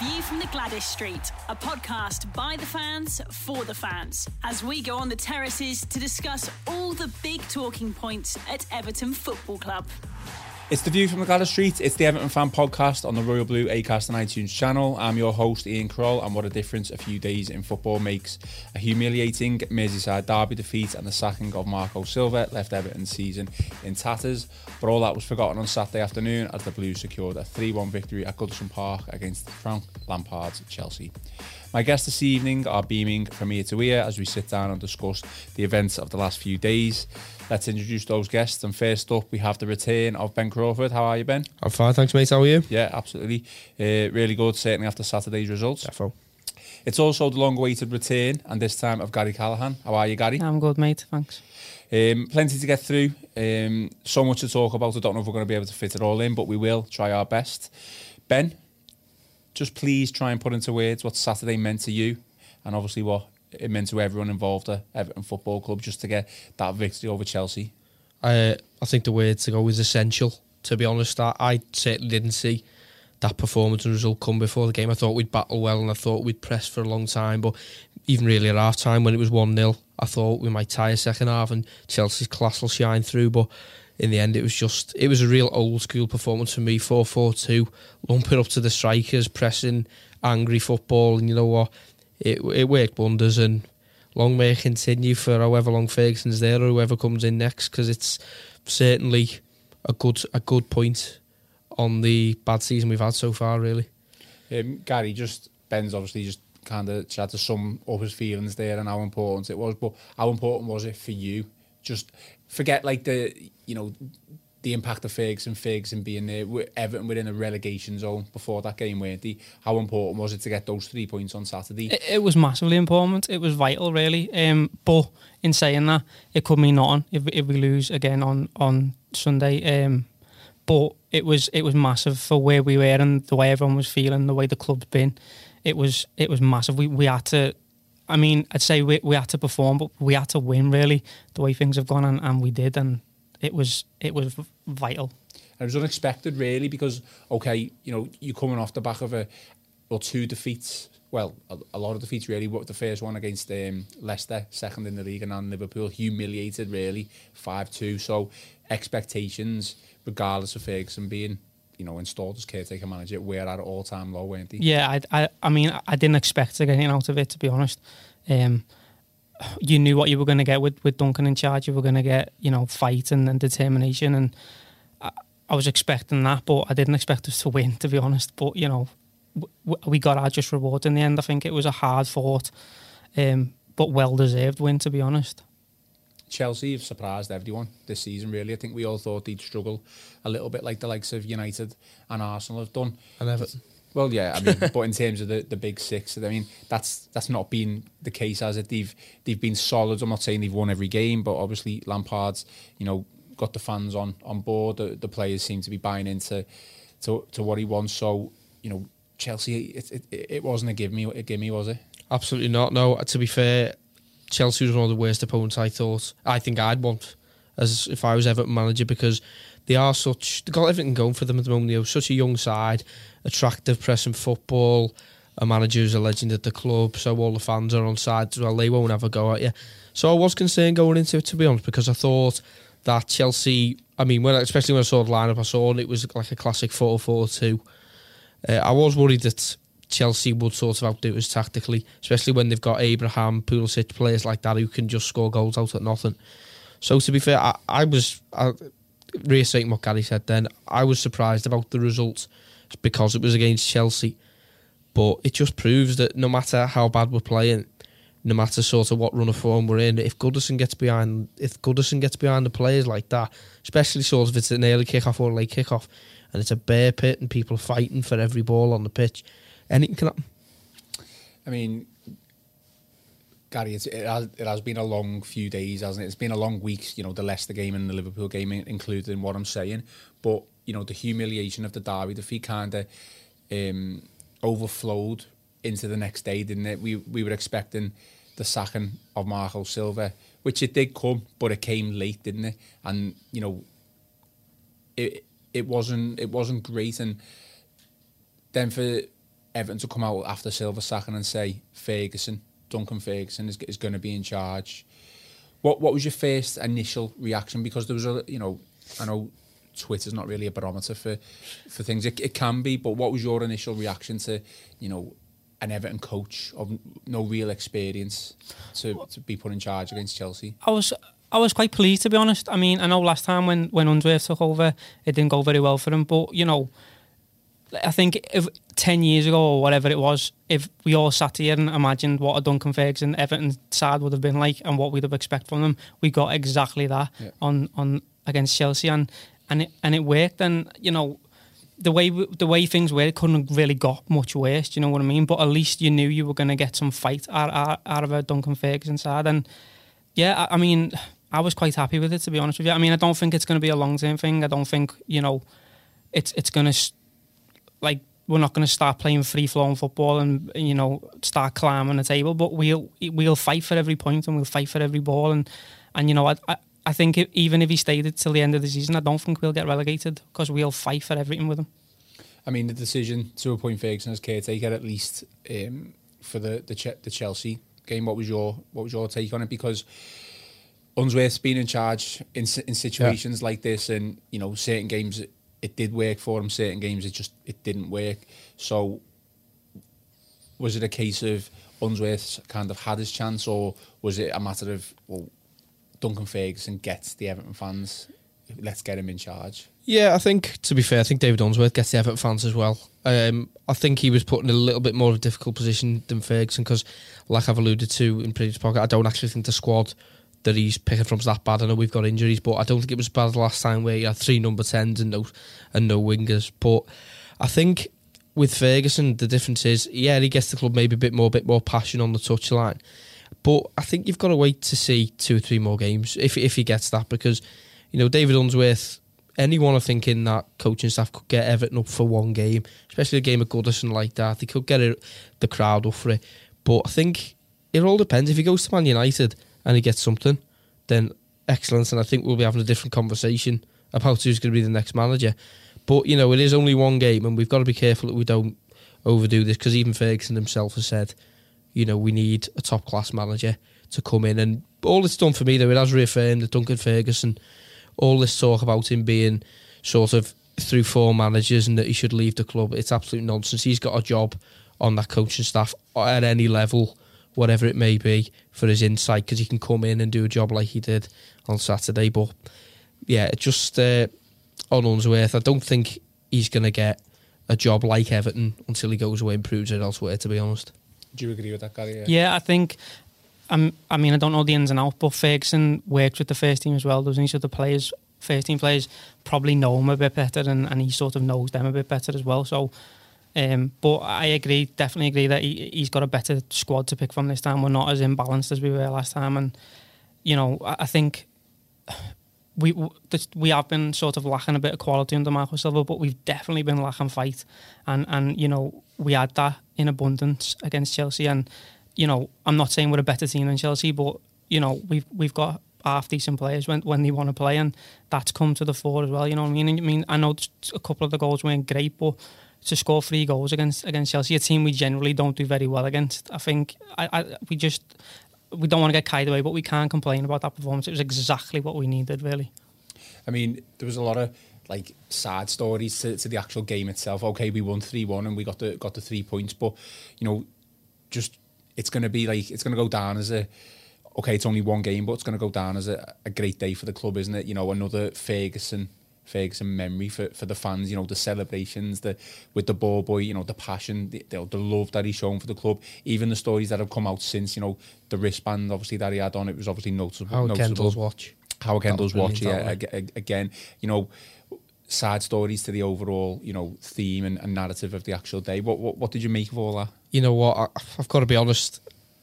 View from the Gwladys Street, a podcast by the fans for the fans, as we go on the terraces to discuss all the big talking points at Everton Football Club. It's the view from the Gwladys Street. It's the Everton fan podcast on the Royal Blue Acast and iTunes channel. I'm your host Ian Croll, and what a difference a few days in football makes. A humiliating Merseyside derby defeat and the sacking of Marco Silva left Everton's season in tatters. But all that was forgotten on Saturday afternoon as the Blues secured a 3-1 victory at Goodison Park against Frank Lampard's Chelsea. My guests this evening are beaming from ear to ear as we sit down and discuss the events of the last few days. Let's introduce those guests. And first up, we have the return of Ben Crawford. How are you, Ben? I'm fine, thanks, mate. How are you? Yeah, absolutely. Uh, really good, certainly after Saturday's results. Defo. It's also the long-awaited return, and this time of Gary Callaghan. How are you, Gary? I'm good, mate. Thanks. Um, plenty to get through. Um, so much to talk about. I don't know if we're going to be able to fit it all in, but we will try our best. Ben, just please try and put into words what Saturday meant to you, and obviously what it meant to everyone involved at Everton Football Club just to get that victory over Chelsea. Uh, I think the word to go is essential. To be honest, I, I certainly didn't see that performance and result come before the game. I thought we'd battle well and I thought we'd press for a long time, but even really at half time when it was 1 0, I thought we might tie a second half and Chelsea's class will shine through. But in the end, it was just, it was a real old school performance for me 4 4 2, lumping up to the strikers, pressing, angry football. And you know what? It, it worked wonders and long may it continue for however long Ferguson's there or whoever comes in next because it's certainly a good a good point on the bad season we've had so far. Really, Um, Gary, just Ben's obviously just kind of tried to sum up his feelings there and how important it was. But how important was it for you? Just forget like the you know the impact of Figs and Figs and being there, Everton were in a relegation zone before that game, weren't they? How important was it to get those three points on Saturday? It, it was massively important. It was vital, really. Um, but in saying that, it could mean nothing if, if we lose again on on Sunday. Um, but it was it was massive for where we were and the way everyone was feeling, the way the club's been. It was it was massive. We we had to. I mean, I'd say we we had to perform, but we had to win really. The way things have gone, and, and we did, and it was it was vital. And it was unexpected, really, because okay, you know, you're coming off the back of a or two defeats. Well, a, a lot of defeats, really. What the first one against um, Leicester, second in the league, and then Liverpool, humiliated, really, five two. So expectations, regardless of Ferguson being, you know, installed as caretaker manager, were at all time low, weren't they? Yeah, I, I, I mean, I didn't expect to get anything out of it, to be honest. Um, you knew what you were going to get with, with Duncan in charge. You were going to get, you know, fight and, and determination, and I, I was expecting that, but I didn't expect us to win, to be honest. But you know, we got our just reward in the end. I think it was a hard fought, um, but well deserved win, to be honest. Chelsea have surprised everyone this season, really. I think we all thought they'd struggle a little bit like the likes of United and Arsenal have done. and Everton. Well, yeah, I mean, but in terms of the, the big six, I mean, that's that's not been the case as it. They've they've been solid. I'm not saying they've won every game, but obviously Lampard's, you know, got the fans on on board. The, the players seem to be buying into to to what he wants. So, you know, Chelsea, it it, it wasn't a give me a give me, was it? Absolutely not. No, to be fair, Chelsea was one of the worst opponents I thought. I think I'd want as if I was Everton manager because they are such. They've got everything going for them at the moment. They're such a young side, attractive pressing football. A manager who's a legend at the club, so all the fans are on side as well. They won't have a go at you. So I was concerned going into it, to be honest, because I thought that Chelsea. I mean, when especially when I saw the lineup, I saw and it was like a classic 4-4-2. Uh, I was worried that Chelsea would sort of outdo us tactically, especially when they've got Abraham, Pulisic, players like that who can just score goals out at nothing. So to be fair, I, I was I, reiterating what Gary said. Then I was surprised about the result because it was against Chelsea, but it just proves that no matter how bad we're playing, no matter sort of what run of form we're in, if Goodison gets behind, if Goodison gets behind the players like that, especially sort of if it's an early kick off or a late kick off, and it's a bear pit and people fighting for every ball on the pitch, anything can happen. I mean, Gary, it, has, it has been a long few days, hasn't it? It's been a long week, you know, the Leicester game and the Liverpool game included in what I'm saying. But, you know, the humiliation of the Derby defeat kind of um, overflowed into the next day, didn't it? We, we were expecting the sacking of Marco Silva, which it did come, but it came late, didn't it? And, you know, it it wasn't it wasn't great and then for Everton to come out after Silva sacking and say Ferguson Duncan Ferguson is, is going to be in charge. What what was your first initial reaction? Because there was a you know I know Twitter's not really a barometer for for things. It, it can be, but what was your initial reaction to you know an Everton coach of no real experience to, to be put in charge against Chelsea? I was I was quite pleased to be honest. I mean, I know last time when when Unsworth took over, it didn't go very well for him, but you know I think if 10 years ago or whatever it was, if we all sat here and imagined what a Duncan Ferguson Everton side would have been like and what we'd have expected from them, we got exactly that yeah. on, on against Chelsea and and it, and it worked. And you know, the way the way things were, it couldn't really got much worse. Do you know what I mean? But at least you knew you were going to get some fight out, out, out of a Duncan Ferguson side. And yeah, I, I mean, I was quite happy with it to be honest with you. I mean, I don't think it's going to be a long term thing. I don't think you know, it's it's going to like we're not going to start playing free flowing football and you know start climbing the table, but we'll we'll fight for every point and we'll fight for every ball and and you know I I, I think if, even if he stayed it till the end of the season, I don't think we'll get relegated because we'll fight for everything with him. I mean, the decision to appoint Ferguson as caretaker at least um, for the the, Ch- the Chelsea game. What was your what was your take on it? Because Unsworth's been in charge in in situations yeah. like this, and you know certain games it did work for him. Certain games it just it didn't work. So was it a case of Unsworth kind of had his chance, or was it a matter of well, Duncan Ferguson gets the Everton fans, let's get him in charge? Yeah, I think to be fair, I think David Unsworth gets the Everton fans as well. Um, I think he was put in a little bit more of a difficult position than Ferguson because, like I've alluded to in previous podcast, I don't actually think the squad that he's picking from that bad. I know we've got injuries, but I don't think it was as bad last time where he had three number tens and no and no wingers. But I think with Ferguson, the difference is, yeah, he gets the club maybe a bit more, bit more passion on the touchline. But I think you've got to wait to see two or three more games if if he gets that because you know David Unsworth. Anyone are thinking that coaching staff could get Everton up for one game, especially a game of Goodison like that. They could get it, the crowd up for it. But I think it all depends. If he goes to Man United, and he gets something, then excellence. And I think we'll be having a different conversation about who's going to be the next manager. But you know, it is only one game, and we've got to be careful that we don't overdo this because even Ferguson himself has said, you know, we need a top class manager to come in. And all it's done for me, though, it has reaffirmed that Duncan Ferguson, all this talk about him being sort of through four managers and that he should leave the club, it's absolute nonsense. He's got a job on that coaching staff at any level whatever it may be, for his insight because he can come in and do a job like he did on Saturday. But yeah, just uh, on Unsworth, I don't think he's going to get a job like Everton until he goes away and proves it elsewhere. To be honest, do you agree with that, Gary? Yeah, yeah I think. Um, I mean, I don't know the ins and outs, but Ferguson worked with the first team as well, doesn't he? So the players, first team players, probably know him a bit better, and, and he sort of knows them a bit better as well. So um, but I agree, definitely agree that he, he's got a better squad to pick from this time. We're not as imbalanced as we were last time, and you know, I, I think we we have been sort of lacking a bit of quality under Marco Silva, but we've definitely been lacking fight, and and you know we had that in abundance against Chelsea, and you know I'm not saying we're a better team than Chelsea, but you know we've we've got half decent players when when they want to play, and that's come to the fore as well. You know what I mean? I mean I know a couple of the goals weren't great, but to score three goals against against Chelsea, a team we generally don't do very well against. I think I, I we just we don't want to get carried away, but we can't complain about that performance. It was exactly what we needed, really. I mean, there was a lot of like sad stories to, to the actual game itself. Okay, we won three one and we got the got the three points, but you know, just it's going to be like it's going to go down as a okay, it's only one game, but it's going to go down as a, a great day for the club, isn't it? You know, another Ferguson Ferguson memory for, for the fans, you know, the celebrations, the with the ball boy, you know, the passion, the, the, the love that he's shown for the club, even the stories that have come out since, you know, the wristband obviously that he had on, it was obviously noticeable. Howard Kendall's watch. Howard Kendall's watch, yeah, again, you know, sad stories to the overall, you know, theme and, and narrative of the actual day. What, what, what did you make of all that? You know what, I, I've got to be honest,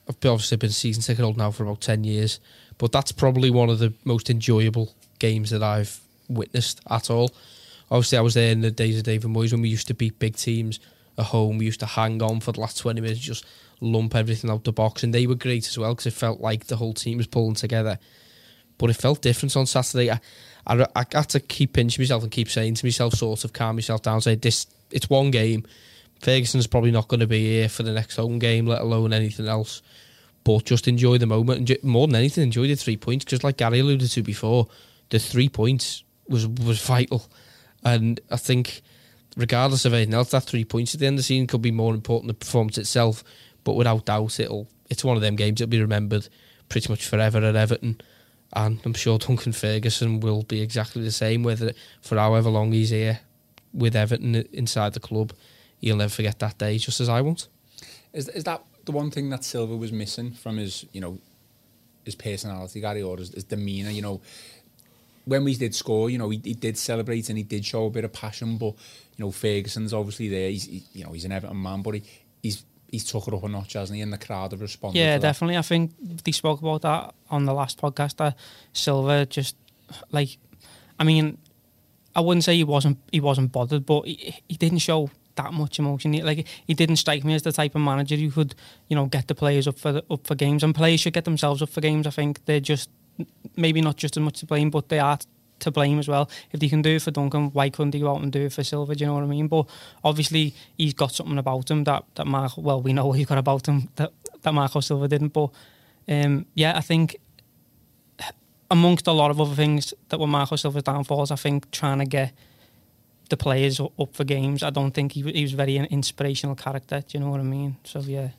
I've obviously been season ticket holder now for about ten years, but that's probably one of the most enjoyable games that I've witnessed at all. Obviously, I was there in the days of David Moyes when we used to beat big teams at home. We used to hang on for the last twenty minutes, just lump everything out the box, and they were great as well because it felt like the whole team was pulling together. But it felt different on Saturday. I, I, I had to keep pinching myself and keep saying to myself, sort of calm myself down, say this. It's one game. Ferguson's probably not going to be here for the next home game, let alone anything else. But just enjoy the moment, and more than anything, enjoy the three points. Because, like Gary alluded to before, the three points was was vital, and I think, regardless of anything else, that three points at the end of the season could be more important than the performance itself. But without doubt, it'll it's one of them games that'll be remembered pretty much forever at Everton. And I'm sure Duncan Ferguson will be exactly the same, whether for however long he's here with Everton inside the club. He'll never forget that day, just as I won't. Is is that the one thing that Silva was missing from his, you know, his personality, Gary, or his, his demeanour? You know, when we did score, you know, he, he did celebrate and he did show a bit of passion. But you know, Ferguson's obviously there. He's, he, you know, he's an Everton man, but he, he's he's took it up a notch, hasn't he? And the crowd have responded. Yeah, definitely. I think they spoke about that on the last podcast. That Silva just like, I mean, I wouldn't say he wasn't he wasn't bothered, but he, he didn't show that much emotion. Like he didn't strike me as the type of manager who could, you know, get the players up for the, up for games. And players should get themselves up for games. I think they're just maybe not just as much to blame, but they are to blame as well. If they can do it for Duncan, why couldn't he go out and do it for Silva? Do you know what I mean? But obviously, he's got something about him that that Marco. Well, we know he's got about him that that Marco Silva didn't. But um, yeah, I think amongst a lot of other things that were Marco Silva's downfalls, I think trying to get the players up for games. I don't think he, he was very an inspirational character. Do you know what I mean? So yeah.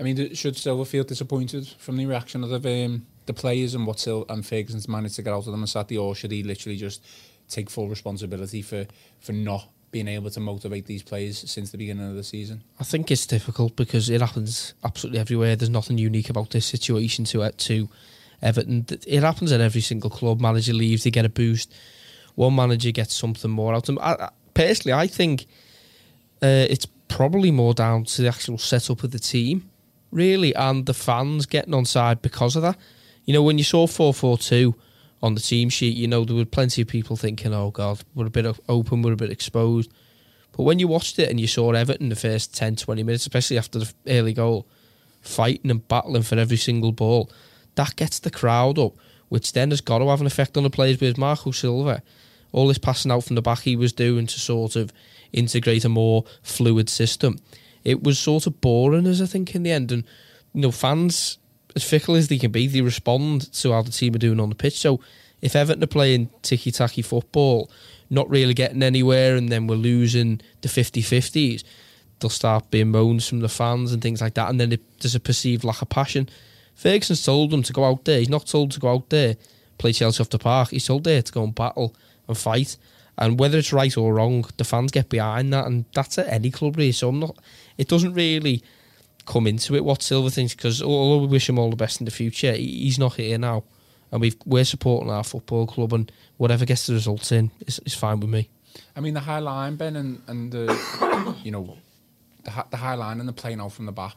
I mean, should Silva feel disappointed from the reaction of the um, the players and what Sil and Ferguson's managed to get out of them on Saturday, or should he literally just take full responsibility for for not being able to motivate these players since the beginning of the season? I think it's difficult because it happens absolutely everywhere. There's nothing unique about this situation to to Everton. It happens at every single club. Manager leaves, they get a boost. One manager gets something more out of them. I, personally, I think uh, it's probably more down to the actual setup of the team, really, and the fans getting on side because of that. You know, when you saw 4 4 2 on the team sheet, you know, there were plenty of people thinking, oh, God, we're a bit open, we're a bit exposed. But when you watched it and you saw Everton the first 10, 20 minutes, especially after the early goal, fighting and battling for every single ball, that gets the crowd up, which then has got to have an effect on the players with Marco Silva. All this passing out from the back he was doing to sort of integrate a more fluid system. It was sort of boring, as I think, in the end. And, you know, fans as fickle as they can be, they respond to how the team are doing on the pitch. So if Everton are playing ticky tacky football, not really getting anywhere, and then we're losing the 50 50s, they'll start being moans from the fans and things like that. And then there's a perceived lack of passion. Ferguson's told them to go out there. He's not told to go out there, play Chelsea off the park. He's told there to go and battle and fight. And whether it's right or wrong, the fans get behind that, and that's at any club really. So I'm not. It doesn't really come into it what Silva thinks because although we wish him all the best in the future, he's not here now, and we we're supporting our football club, and whatever gets the results in is, is fine with me. I mean the high line, Ben, and and the you know the the high line and the playing out from the back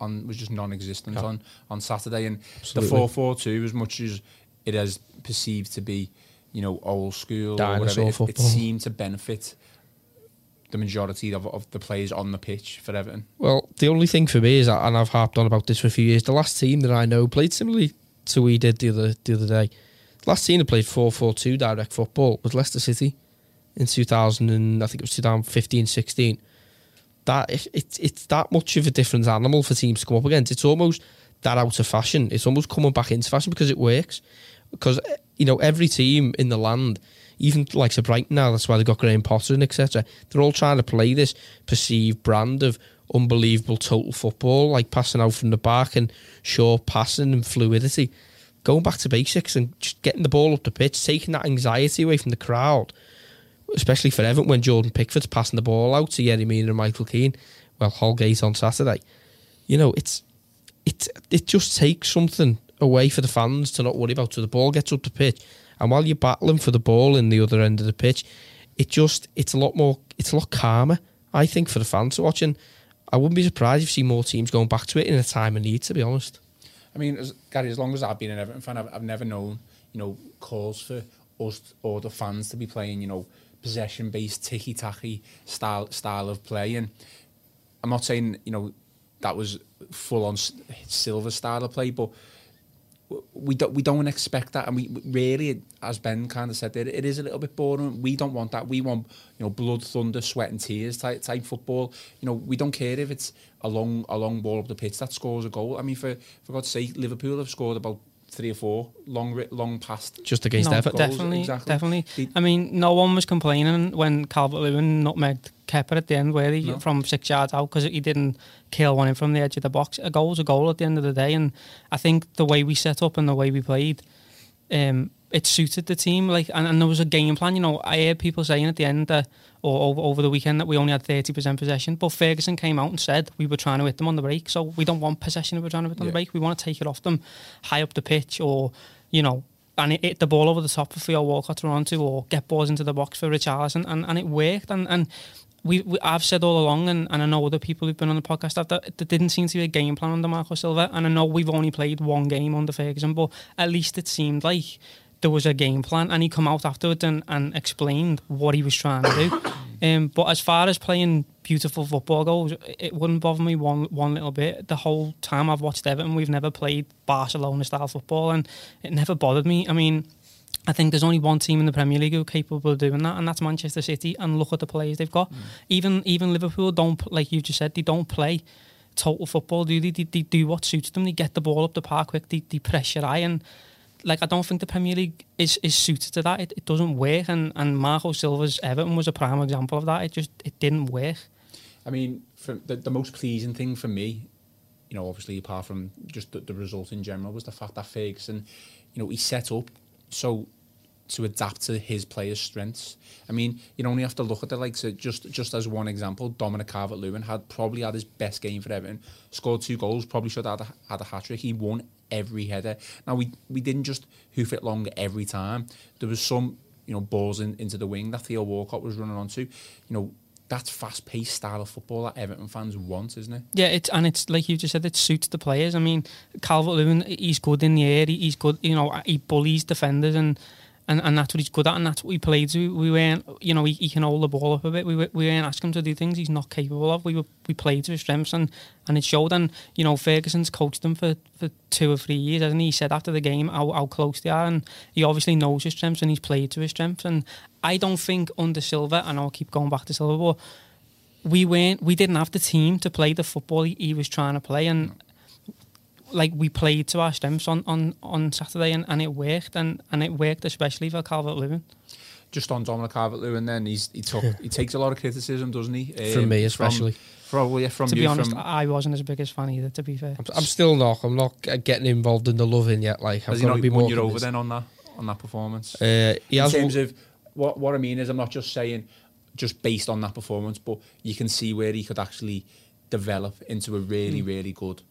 on was just non-existent yeah. on on Saturday, and Absolutely. the four four two as much as it is perceived to be you know old school Dinosaur or whatever, it, it seemed to benefit the majority of, of the players on the pitch for Everton? Well, the only thing for me is, and I've harped on about this for a few years, the last team that I know played similarly to we did the other the other day. The last team that played 4-4-2 direct football was Leicester City in 2000 and I think it was 2015 16. That it, it, it's that much of a different animal for teams to come up against. It's almost that out of fashion. It's almost coming back into fashion because it works. Because you know every team in the land even like to Brighton now, that's why they've got Graham Potter and etc. They're all trying to play this perceived brand of unbelievable total football, like passing out from the back and short passing and fluidity. Going back to basics and just getting the ball up the pitch, taking that anxiety away from the crowd, especially for Everton when Jordan Pickford's passing the ball out to Yerry Mina and Michael Keane. Well, Holgate on Saturday. You know, it's it it just takes something away for the fans to not worry about. So the ball gets up the pitch and while you're battling for the ball in the other end of the pitch, it just it's a lot more it's a lot calmer, I think, for the fans watching. I wouldn't be surprised if you see more teams going back to it in a time of need. To be honest, I mean, as, Gary, as long as I've been an Everton fan, I've, I've never known, you know, calls for us or the fans to be playing, you know, possession-based, ticky-tacky style style of play. And I'm not saying, you know, that was full-on Silva style of play, but we don't we don't expect that, and we really, as Ben kind of said, it, it is a little bit boring. We don't want that. We want you know blood, thunder, sweat and tears type, type football. You know we don't care if it's a long a long ball up the pitch that scores a goal. I mean for for God's sake, Liverpool have scored about three or four long long past just against no, Everton. Definitely, exactly. definitely. The- I mean, no one was complaining when Calvert Lewin nutmegged Kepa at the end, where he No. from six yards out because he didn't kill one in from the edge of the box. A goal's a goal at the end of the day, and I think the way we set up and the way we played, um, it suited the team. Like, and, and there was a game plan. You know, I heard people saying at the end that, or over, over the weekend that we only had thirty percent possession, but Ferguson came out and said we were trying to hit them on the break. So we don't want possession if we're trying to hit them on the break. We want to take it off them, high up the pitch, or you know. And it hit the ball over the top for Theo Walcott to run to, or get balls into the box for Richarlison, and, and it worked. And, and we, we I've said all along, and, and I know other people who've been on the podcast that there didn't seem to be a game plan under Marco Silva. And I know we've only played one game under Ferguson, but at least it seemed like there was a game plan, and he come out afterwards and, and explained what he was trying to do. Um, but as far as playing beautiful football goes, it wouldn't bother me one one little bit. The whole time I've watched Everton, we've never played Barcelona style football, and it never bothered me. I mean, I think there's only one team in the Premier League who are capable of doing that, and that's Manchester City. And look at the players they've got. Even even Liverpool don't like you just said they don't play total football. Do they? They, they do what suits them. They get the ball up the park quick. They, they press your eye and. Like I don't think the Premier League is, is suited to that. It, it doesn't work, and, and Marco Silva's Everton was a prime example of that. It just it didn't work. I mean, the, the most pleasing thing for me, you know, obviously apart from just the, the result in general, was the fact that Ferguson, you know, he set up so to adapt to his players' strengths. I mean, you only have to look at the likes of just just as one example, Dominic Calvert-Lewin had probably had his best game for Everton, scored two goals, probably should have had a, a hat trick. He won every header. Now we we didn't just hoof it long every time. There was some you know balls in, into the wing that Theo Walcott was running onto. You know that's fast-paced style of football that Everton fans want, isn't it? Yeah, it's and it's like you just said, it suits the players. I mean, Calvert Lewin, he's good in the air. he- He's good, you know, he bullies defenders, and, and, and that's what he's good at, and that's what we played to. We weren't, you know, he, he can hold the ball up a bit. We we we weren't asking him to do things he's not capable of. We were we played to his strengths, and, and it showed. And you know, Ferguson's coached them for, for two or three years, hasn't he? He said after the game how, how close they are, and he obviously knows his strengths, and he's played to his strengths. And I don't think under Silva, and I'll keep going back to Silva, but we weren't we didn't have the team to play the football he, he was trying to play and like we played to our strengths on, on, on Saturday and, and it worked and, and it worked especially for Calvert Lewin. Just on Dominic Calvert-Lewin, then he's he took he takes a lot of criticism, doesn't he? From Um, me especially. probably yeah, from to you. be honest, from, I wasn't his biggest fan either. To be fair, I'm, I'm still not. I'm not getting involved in the loving yet. Like I've has he got to not be won more. you over then on that on that performance? Uh, he in has terms won- of what what I mean is I'm not just saying just based on that performance, but you can see where he could actually develop into a really really good,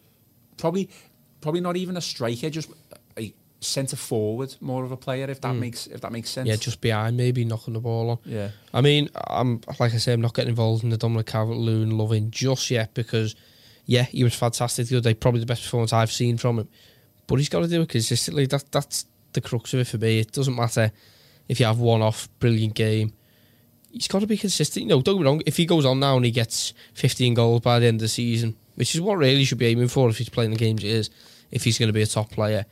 probably probably not even a striker, just a centre forward, more of a player if that hmm. makes if that makes sense. Yeah, just behind, maybe knocking the ball on. yeah. I mean, I'm like I say, I'm not getting involved in the Dominic Calvert-Lewin loving just yet because, yeah, he was fantastic the other day. Probably the best performance I've seen from him. But he's got to do it consistently. That that's the crux of it for me. It doesn't matter if you have one off brilliant game. He's got to be consistent. You know, don't get me wrong. If he goes on now and he gets 15 goals by the end of the season, which is what really should be aiming for if he's playing the games he is, if he's going to be a top player,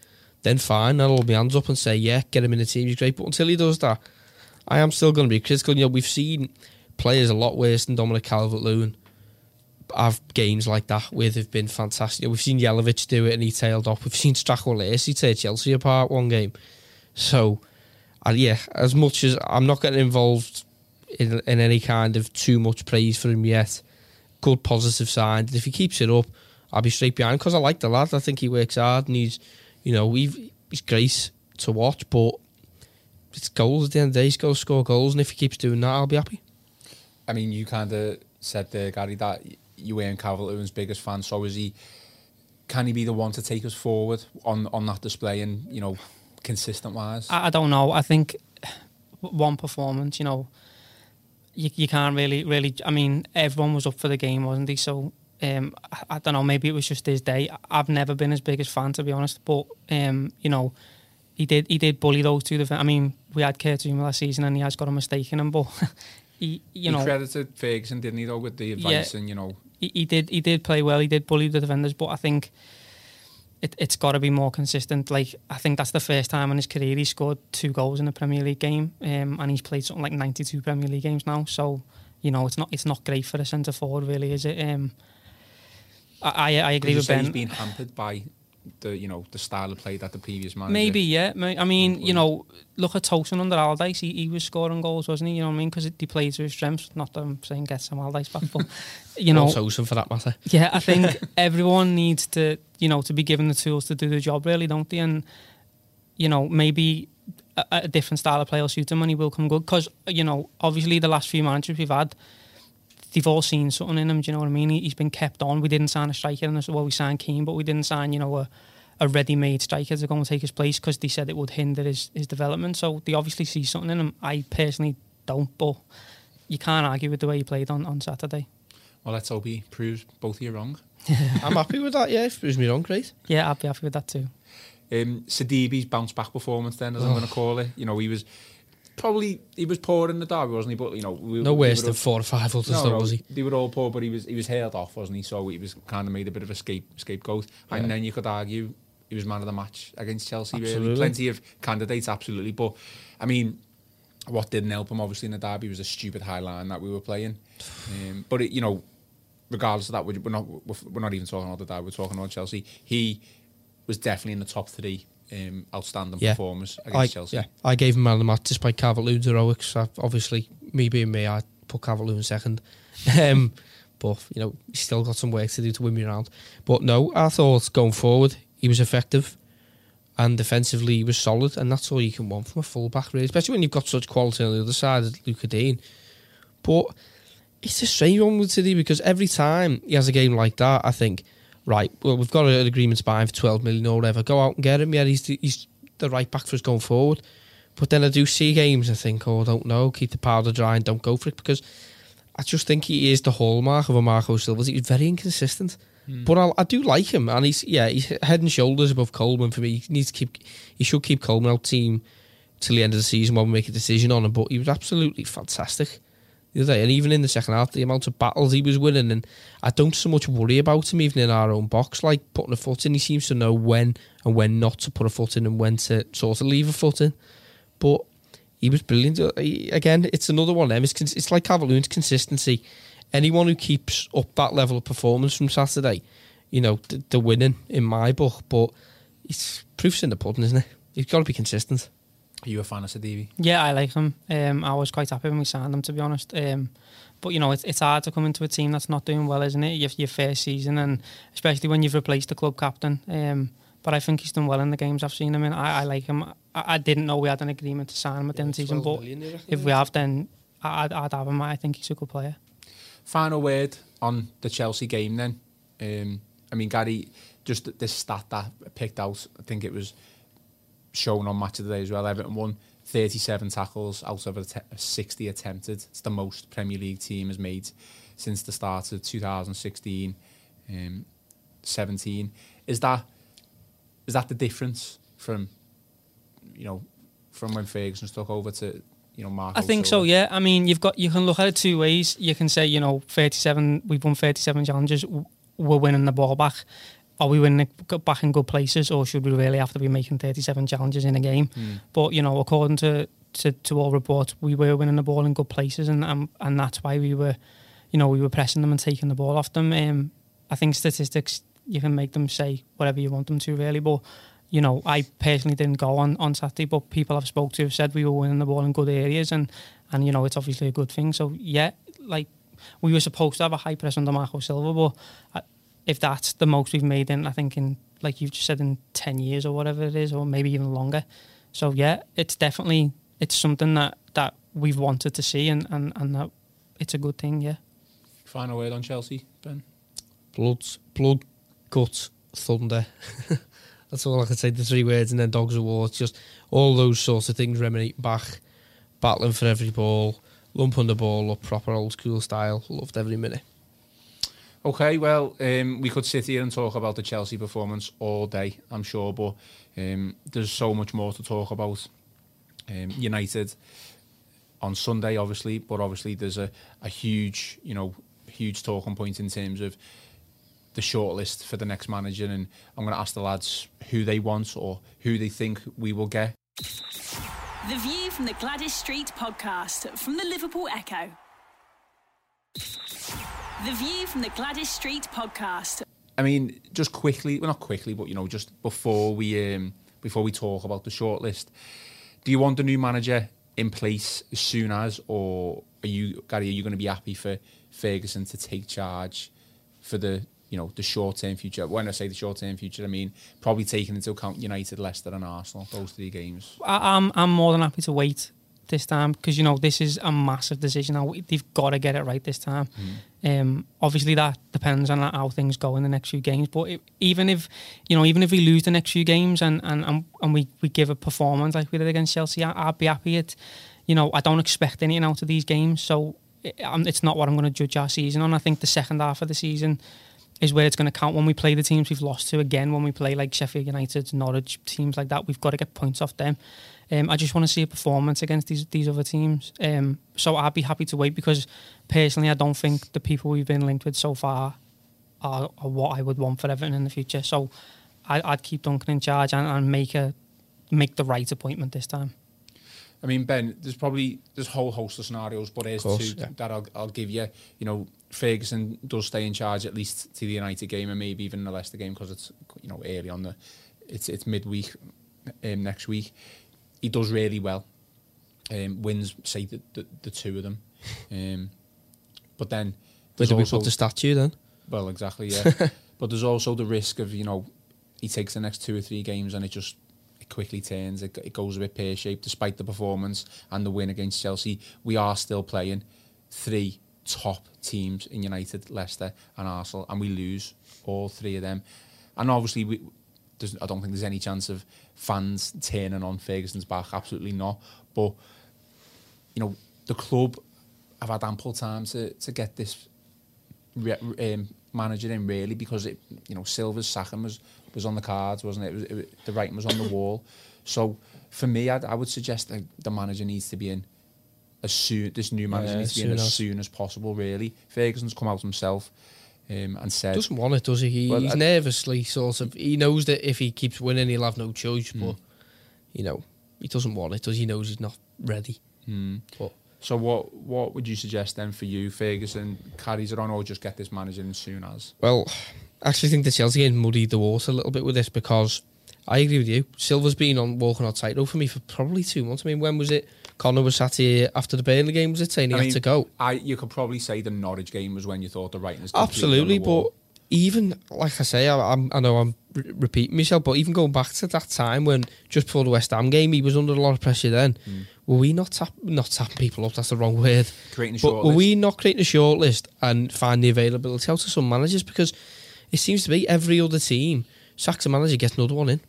then fine. I'll hold my hands up and say, yeah, get him in the team. He's great. But until he does that, I am still going to be critical. You know, we've seen players a lot worse than Dominic Calvert-Lewin have games like that where they've been fantastic. You know, we've seen Jelavic do it and he tailed off. We've seen Strachwell Lacey tear Chelsea apart one game. So, uh, yeah, as much as I'm not getting involved in, in any kind of too much praise for him yet, good positive sign. And if he keeps it up, I'll be straight behind because I like the lad. I think he works hard and he's, you know, we've, he's great to watch, but it's goals at the end of the day. He's got to score goals, and if he keeps doing that, I'll be happy. I mean, you kind of said there, Gary, that you weren't Calvert-Lewin's biggest fan. So is he? Can he be the one to take us forward on on that display and you know, consistent wise? I, I don't know. I think one performance, you know, you, you can't really, really. I mean, everyone was up for the game, wasn't he? So um, I, I don't know, maybe it was just his day. I- I've never been as big as fan to be honest, but um, you know, he did he did bully those two. I mean, we had Kurt Zouma last season, and he has got a mistake in him, but he, you know he know, credited Ferguson, didn't he, though, with the advice and, you know, he, he did he did play well. He did bully the defenders, but I think it, it's got to be more consistent. Like I think that's the first time in his career he scored two goals in a Premier League game, um, and he's played something like ninety two Premier League games now. So you know it's not it's not great for a centre forward, really, is it? Um, I I, I agree with Ben. he's been hampered by the, you know, the style of play that the previous manager. Maybe, yeah. I mean, you know, look at Tosun under Allardyce. He, he was scoring goals, wasn't he? You know what I mean? Because he played to his strengths. Not that I'm saying get some Allardyce back, but you know, some for that matter. yeah, I think everyone needs to, you know, to be given the tools to do the job, really, don't they? And you know, maybe a, a different style of play will suit him, and he will come good. Because you know, obviously, the last few managers we've had, they've all seen something in him. Do you know what I mean? He, he's been kept on. We didn't sign a striker, and well, we signed Kean, but we didn't sign, you know, a, a ready-made striker to go and take his place because they said it would hinder his his development. So they obviously see something in him. I personally don't, but you can't argue with the way he played on on Saturday. Well, let's hope he proves both of you wrong. I'm happy with that. Yeah, if proves me wrong, great. Yeah, I'd be happy with that too. Um, Sidibé's bounce back performance, then, as I'm Oh. going to call it. You know, he was probably he was poor in the derby, wasn't he? But you know, we, No worse than four or five others, No, though, no, was he? They were all poor, but he was he was hailed off, wasn't he? So he was kind of made a bit of a scape scapegoat. And then you could argue he was man of the match against Chelsea. Really, Absolutely. plenty of candidates, absolutely. But I mean, what didn't help him obviously in the derby was a stupid high line that we were playing. Um, but it, you know, regardless of that, we're we're not we're not even talking about the derby. We're talking about Chelsea. He was definitely in the top three um, outstanding Yeah. performers against I, Chelsea. yeah, I gave him man of the match despite Calvert-Lewin's heroics. I, obviously, me being me, I put Calvert-Lewin second. Um, but, you know, he's still got some work to do to win me around. But no, I thought going forward, he was effective and defensively he was solid and that's all you can want from a full-back, really, especially when you've got such quality on the other side as Lucas Digne. But it's a strange one with City because every time he has a game like that, I think, right, well, we've got an agreement to buy him for 12 million or whatever. Go out and get him. Yeah, he's the, he's the right back for us going forward. But then I do see games I think, oh, I don't know, keep the powder dry and don't go for it because I just think he is the hallmark of a Marco Silva. He's very inconsistent. Hmm. But I, I do like him, and he's yeah, he's head and shoulders above Coleman for me. He needs to keep, he should keep Coleman out team till the end of the season when we make a decision on him. But he was absolutely fantastic the other day, and even in the second half, the amount of battles he was winning, and I don't so much worry about him even in our own box, like putting a foot in. He seems to know when and when not to put a foot in, and when to sort of leave a foot in. But he was brilliant. Uh, Again, it's another one. It's, it's like Calvert-Lewin's consistency. Anyone who keeps up that level of performance from Saturday, you know, th- they're winning in my book. But it's proofs in the pudding, isn't it? You've got to be consistent. Are you a fan of Sidibé? Yeah, I like him. Um, I was quite happy when we signed him, to be honest. Um, but you know, it's it's hard to come into a team that's not doing well, isn't it? Your, your first season, and especially when you've replaced the club captain. Um, but I think he's done well in the games I've seen him in. I, I like him. I, I didn't know we had an agreement to sign him at the end of the season, but if we have, then I'd, I'd have him. I think he's a good player. Final word on the Chelsea game then. Um, I mean, Gary, just this stat that I picked out, I think it was shown on Match of the Day as well. Everton won 37 tackles out of a te- 60 attempted. It's the most Premier League team has made since the start of 2016 um, 17. Is that is that the difference from, you know, from when Ferguson took over to, you know, Marco I think so. Yeah. I mean, you've got you can look at it two ways. You can say, you know, thirty-seven. We've won thirty-seven challenges. We're winning the ball back. Are we winning back in good places, or should we really have to be making thirty-seven challenges in a game? But you know, according to, to to all reports, we were winning the ball in good places, and and, and that's why we were, you know, we were pressing them and taking the ball off them. Um, I think statistics you can make them say whatever you want them to, really, but you know, I personally didn't go on, on Saturday, but people I've spoke to have said we were winning the ball in good areas, and and you know, it's obviously a good thing. So yeah, like we were supposed to have a high press under Marco Silva, but uh, if that's the most we've made in, I think in like you've just said in ten years or whatever it is, or maybe even longer. So yeah, it's definitely it's something that that we've wanted to see, and and and that it's a good thing. Yeah. Final word on Chelsea, Ben? Blood, blood, guts, thunder. That's all I can say. The three words, and then dogs of war. It's just all those sorts of things reminiscing back, battling for every ball, lumping the ball up, proper old school style. Loved every minute. Okay, well, um, we could sit here and talk about the Chelsea performance all day, I'm sure, but um, there's so much more to talk about. Um, United on Sunday, obviously, but obviously there's a, a huge, you know, huge talking point in terms of the shortlist for the next manager, and I'm going to ask the lads who they want or who they think we will get. The View from the Gwladys Street podcast from the Liverpool Echo. The View from the Gwladys Street podcast. I mean, just quickly, well, not quickly, but you know, just before we um, before we talk about the shortlist, do you want the new manager in place as soon as, or are you, Gary, are you going to be happy for Ferguson to take charge for the you know the short term future? When I say the short term future, I mean probably taking into account United, Leicester, and Arsenal, those three games. I, I'm I'm more than happy to wait this time because you know this is a massive decision. They've got to get it right this time. Um, obviously, that depends on how things go in the next few games. But it, even if you know, even if we lose the next few games and and and, and we, we give a performance like we did against Chelsea, I, I'd be happy. It, you know, I don't expect anything out of these games, so it, um, it's not what I'm going to judge our season on. I think the second half of the season is where it's going to count when we play the teams we've lost to again. When we play like Sheffield United, Norwich, teams like that, we've got to get points off them. Um, I just want to see a performance against these these other teams. Um, so I'd be happy to wait because personally, I don't think the people we've been linked with so far are, are what I would want for Everton in the future. So I, I'd keep Duncan in charge and, and make a make the right appointment this time. I mean, Ben, there's probably there's a whole host of scenarios, but there's course, two yeah. that I'll, I'll give you. You know, Ferguson does stay in charge at least to the United game and maybe even the Leicester game because it's you know early on the it's it's midweek um, next week. He does really well. Um, wins say the, the, the two of them, um, but then there's also- put the statue then? well, exactly, yeah. but there's also the risk of you know he takes the next two or three games and it just it quickly turns. It, it goes a bit pear shaped despite the performance and the win against Chelsea. We are still playing three top teams in United, Leicester, and Arsenal, and we lose all three of them. And obviously, we, there's, I don't think there's any chance of fans turning on Ferguson's back. Absolutely not. But you know, the club have had ample time to to get this re- um, manager in really because it you know Silva's sacking was was on the cards wasn't it, it, was, it the writing was on the wall so for me I'd, I would suggest that the manager needs to be in as soon this new manager Yeah, needs to be in as as. soon as possible really Ferguson's come out himself um, and said Doesn't want it, does he? he Well, he's I- nervously sort of. He knows that if he keeps winning, he'll have no choice. Hmm. But you know, he doesn't want it, does he? He knows he's not ready. Hmm. But so what what would you suggest then for you Ferguson carries it on or just get this manager in as soon as Well, I actually think the Chelsea game muddied the water a little bit with this because I agree with you. Silva's been on walking on tightrope for me for probably two months. I mean, when was it? Connor was sat here after the Burnley game, was it saying he I had mean, to go? I you could probably say the Norwich game was when you thought the writing was Absolutely, on the wall. but even like I say, I, I'm, I know I'm re- repeating myself, but even going back to that time when just before the West Ham game, he was under a lot of pressure. Then Hmm. were we not tap, not tapping people up? That's the wrong word. creating a But were we not creating a short list and find the availability out to some managers? Because it seems to be every other team sacks a manager, gets another one in.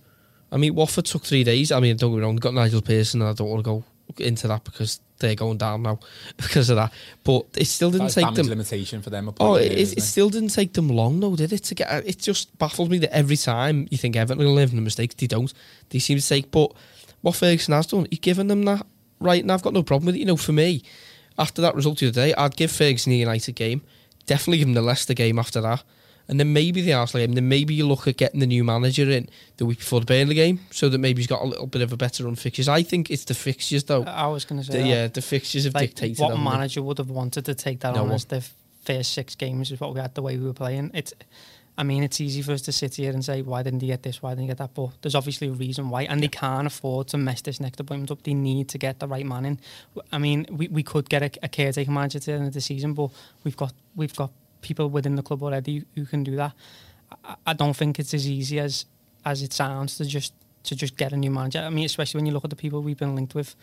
I mean, Watford took three days. I mean, don't get me wrong, got Nigel Pearson, and I don't want to go into that because they're going down now because of that. But it still didn't take them. limitation for them. Oh, it, isn't it still didn't take them long, though, did it? To get it just baffles me that every time you think Everton will live in the mistakes, they don't. They seem to take. But what Ferguson has done, he's given them that right, and I've got no problem with it. You know, for me, after that result the other day, I'd give Ferguson the United game, definitely give him the Leicester game after that, and then maybe the Arsenal game. Then maybe you look at getting the new manager in the week before the Burnley game, so that maybe he's got a little bit of a better run fixtures. I think it's the fixtures, though. I was going to The, say, that. yeah, the fixtures have like dictated. what manager would have wanted to take that No on one. as the first six games is what we had the way we were playing. It's, I mean, it's easy for us to sit here and say why didn't he get this, why didn't he get that, but there's obviously a reason why, and they can't afford to mess this next appointment up. They need to get the right man in. I mean, we, we could get a, a caretaker manager to the end of the season, but we've got we've got people within the club already who can do that. I, I don't think it's as easy as as it sounds to just to just get a new manager. I mean, especially when you look at the people we've been linked with.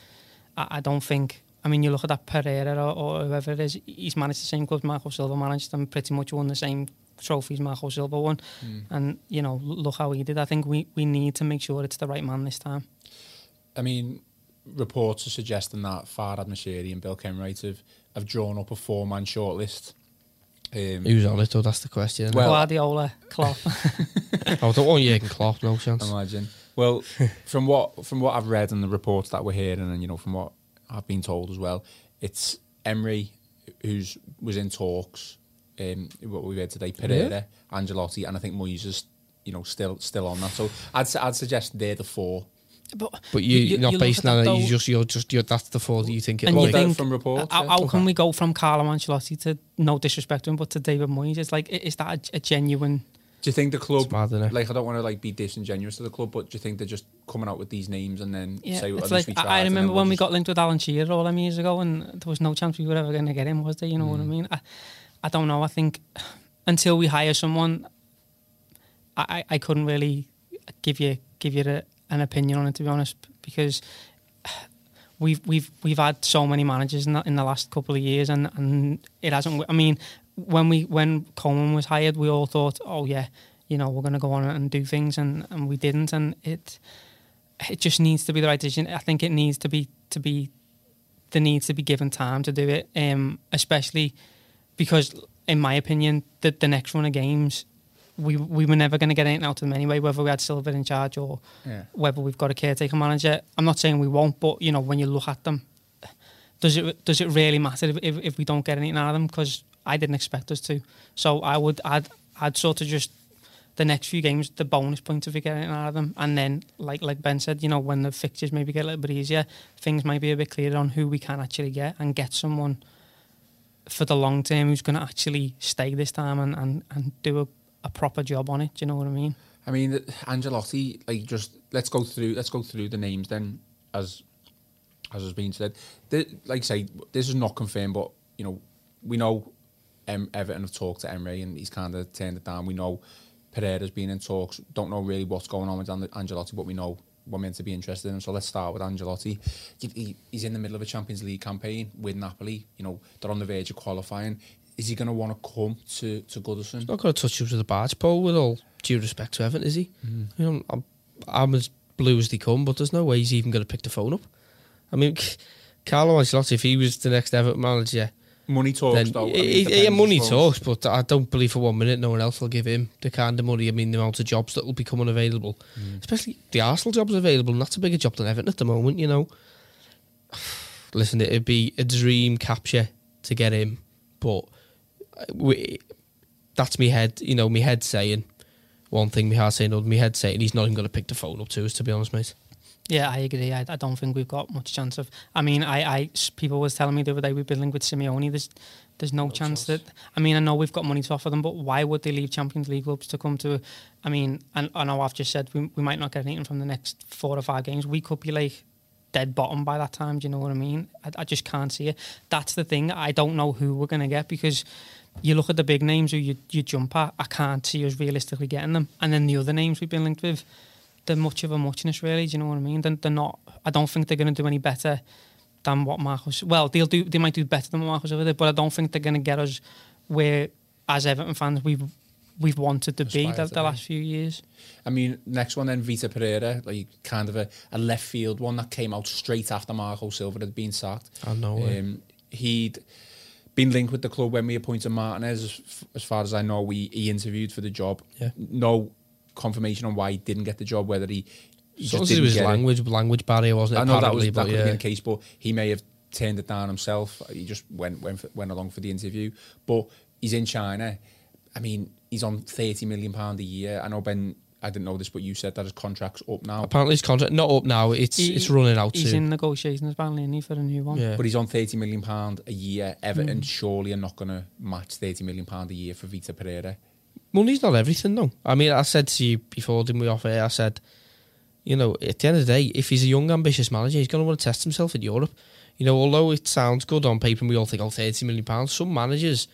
I, I don't think. I mean, you look at that Pereira or, or whoever it is. He's managed the same clubs Marco Silva managed them. Pretty much won the same trophies Marco Silva won. Mm. And you know, look how he did. I think we we need to make sure it's the right man this time. I mean, reports are suggesting that Farhad Moshiri and Bill Kenwright have, have drawn up a four-man shortlist Um, Who's on it though? That's the question. isn't it? Well- Guardiola, Klopp. oh, I don't want Jurgen Klopp. No chance. imagine. Well, from what from what I've read and the reports that we're hearing, and you know from what I've been told as well, it's Emery who's was in talks. Um, what we read today, Pereira, Ancelotti, and I think Moyes is you know still still on that. So I'd I'd suggest they're the four. But But you, you, are not look based on that that. though, You just you're just you're, that's the four that you think it. and Well, you that think from reports, how, yeah. how Okay. can we go from Carlo Ancelotti to no disrespect to him, but to David Moyes? It's like, is that a, a genuine? Do you think the club, It's mad, like I don't want to like be disingenuous to the club, but do you think they're just coming out with these names and then Yeah, say, oh, it's at like least we tried, I, I and then remember we'll when we got linked with Alan Shearer all them years ago, and there was no chance we were ever going to get him, was there? You know what I mm. mean? I, I don't know. I think until we hire someone, I, I, I couldn't really give you give you the, an opinion on it to be honest, because we've we've we've had so many managers in, that, in the last couple of years, and, and it hasn't. I mean, when we when Koeman was hired, we all thought, oh yeah, you know, we're going to go on and do things, and, and we didn't, and it it just needs to be the right decision. I think it needs to be to be there needs to be given time to do it, um, especially because, in my opinion, the the next run of games. We, we were never going to get anything out of them anyway, whether we had Silva in charge or Yeah. whether we've got a caretaker manager. I'm not saying we won't, but you know when you look at them, does it does it really matter if, if, if we don't get anything out of them? Because I didn't expect us to. So I would I'd I'd sort of just the next few games the bonus point if we get anything out of them, and then like like Ben said, you know when the fixtures maybe get a little bit easier, things might be a bit clearer on who we can actually get and get someone for the long term who's going to actually stay this time and, and, and do a, a proper job on it. Do you know what I mean? I mean, Ancelotti, like, just let's go through let's go through the names then, as as has been said. The, like I say, this is not confirmed, but you know, we know em, Everton have talked to Emery and he's kind of turned it down. We know Pereira's been in talks. Don't know really what's going on with Ancelotti, but we know we're meant to be interested in him. So let's start with Ancelotti. He- he- He's in the middle of a Champions League campaign with Napoli. You know, they're on the verge of qualifying. Is he going to want to come to to Goodison? He's not going to touch you with a barge pole with all due respect to Everton, is he? Mm-hmm. You know, I'm, I'm as blue as they come, but there's no way he's even going to pick the phone up. I mean, Carlo Ancelotti, if he was the next Everton manager, Money talks, then though. I mean, he- he- depends, yeah, money talks, but I don't believe for one minute no one else will give him the kind of money. I mean, the amount of jobs that will become unavailable, Mm. especially the Arsenal jobs available, and that's a bigger job than Everton at the moment. You know, listen, it'd be a dream capture to get him, but we, that's me head. You know, me head saying one thing, me heart saying another. Me head saying he's not even going to pick the phone up to us. To be honest, mate. Yeah, I agree. I, I don't think we've got much chance of. I mean, I, I s- people was telling me the other day we've been linked with Simeone. There's there's no, chance, that. I mean, I know we've got money to offer them, but why would they leave Champions League clubs to come to? I mean, and I know I've just said we, we might not get anything from the next four or five games. We could be like dead bottom by that time. Do you know what I mean? I, I just can't see it. That's the thing. I don't know who we're gonna get because. You look at the big names who you, you jump at. I can't see us realistically getting them, and then the other names we've been linked with, they're much of a muchness, really. Do you know what I mean? They're, they're not. I don't think they're going to do any better than what Marcos. Well, they'll do. They might do better than what Marcos over there, but I don't think they're going to get us where, as Everton fans, we've we've wanted to be the, to the be. last few years. I mean, next one then, Vítor Pereira, like kind of a, a left field one that came out straight after Marco Silva had been sacked. I know, eh? Um, he'd been linked with the club when we appointed Martinez. As, far as I know, we he interviewed for the job. Yeah. No confirmation on why he didn't get the job, whether he, he So just it didn't was get it. language language barrier, wasn't it? I know that was that could have yeah. been the case, but he may have turned it down himself. He just went went for, went along for the interview. But he's in China. I mean, he's on thirty million pound a year. I know Ben. I didn't know this, but you said that his contract's up now. Apparently, his contract not up now. It's He- it's running out He's soon. in negotiations apparently, isn't he, for a new one? yeah. But he's on thirty million pound a year. Everton Mm. surely are not going to match thirty million pound a year for Vítor Pereira. Money's not everything, though. I mean, I said to you before, didn't we, off air? I said, you know, at the end of the day, if he's a young, ambitious manager, he's going to want to test himself in Europe. You know, although it sounds good on paper and we all think, oh, 30 million pounds, some managers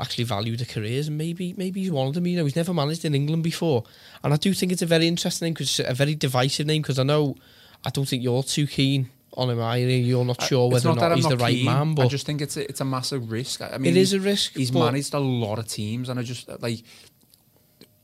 actually value their careers and maybe maybe he's one of them. You know, he's never managed in England before. And I do think it's a very interesting name because a very divisive name because I know, I don't think you're too keen on him either. You're not sure It's whether or not he's the right keen. man, But I just think it's a, it's a massive risk. I mean, it is a risk. He's managed a lot of teams, and I just like,